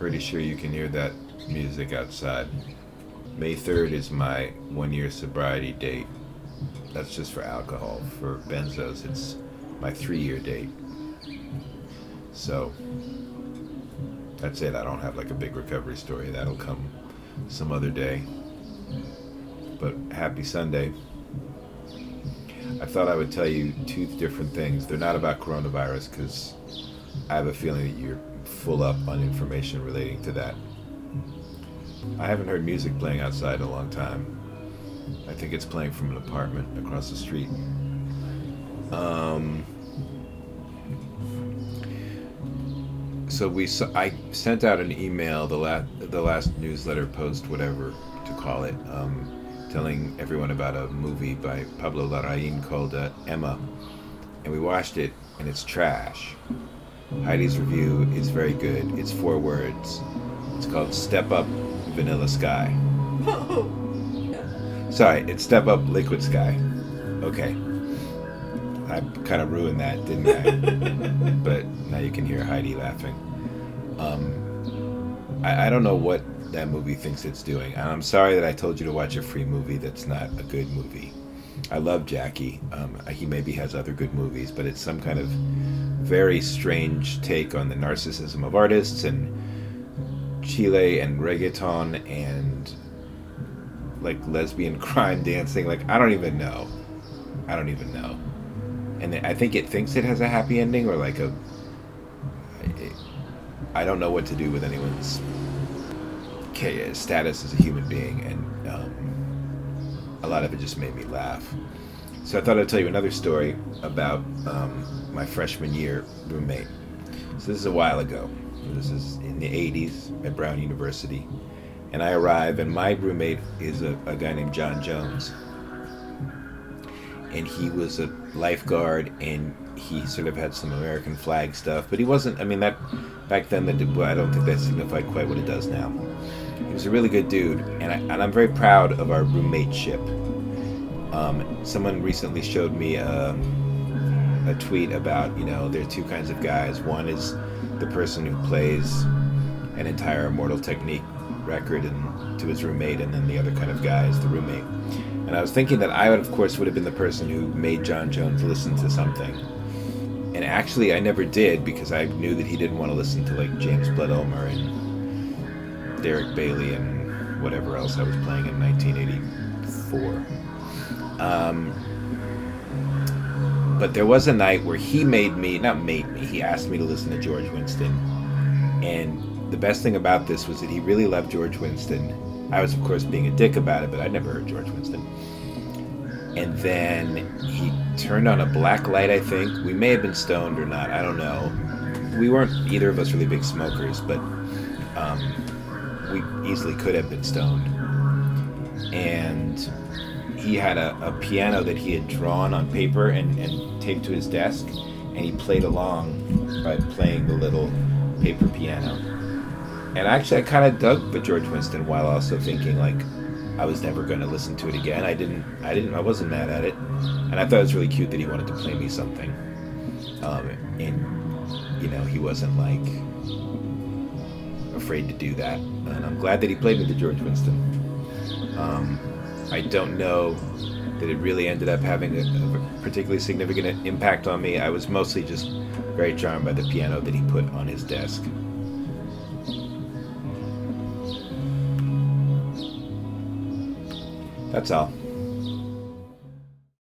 pretty sure you can hear that music outside. May 3rd is my one year sobriety date. That's just for alcohol. For benzos, it's my three year date. So that's it. I don't have like a big recovery story. That'll come some other day. But happy Sunday. I thought I would tell you two different things. They're not about coronavirus because I have a feeling that you're full up on information relating to that. I haven't heard music playing outside in a long time. I think it's playing from an apartment across the street. Um, so we I sent out an email the last the last newsletter post whatever to call it um, telling everyone about a movie by Pablo Larraín called uh, Ema and we watched it and it's trash Heidi's review is very good it's four words it's called Step Up Vanilla Sky sorry it's Step Up Liquid Sky okay I kind of ruined that, didn't I? but now you can hear Heidi laughing. Um, I, I, don't know what that movie thinks it's doing. And I'm sorry that I told you to watch a free movie that's not a good movie. I love Jackie. Um, he maybe has other good movies, but it's some kind of very strange take on the narcissism of artists and Chile and reggaeton and like lesbian crime dancing. Like, I don't even know. I don't even know and I think it thinks it has a happy ending or like a. I don't know what to do with anyone's status as a human being, and um, a lot of it just made me laugh. So I thought I'd tell you another story about um, my freshman year roommate. So this is a while ago. This is in the 80s at Brown University. And I arrive, and my roommate is a, a guy named John Jones and he was a lifeguard and he sort of had some American flag stuff, but he wasn't. I mean, that back then that did, well, I don't think that signified quite what it does now. He was a really good dude, and, I, and I'm very proud of our roommateship. Um, someone recently showed me a, a tweet about you know there are two kinds of guys. One is the person who plays an entire Immortal Technique record and to his roommate, and then the other kind of guy is the roommate. And I was thinking that I would, of course, would have been the person who made John Jones listen to something. And actually, I never did because I knew that he didn't want to listen to like James Blood Ulmer and Derek Bailey and whatever else I was playing in 1984. Um, but there was a night where he made me, not made me, he asked me to listen to George Winston. And the best thing about this was that he really loved George Winston I was, of course, being a dick about it, but I'd never heard George Winston. And then he turned on a black light, I think. We may have been stoned or not, I don't know. We weren't either of us really big smokers, but um, we easily could have been stoned. And he had a, a, piano that he had drawn on paper and, and taped to his desk, and he played along by playing the little paper piano and actually I kind of dug the George Winston while also thinking like I was never going to listen to it again. I didn't. I didn't. I wasn't mad at it, and I thought it was really cute that he wanted to play me something. Um, and you know he wasn't like afraid to do that, and I'm glad that he played me the George Winston. Um, I don't know that it really ended up having a, a particularly significant impact on me. I was mostly just very charmed by the piano that he put on his desk. That's all.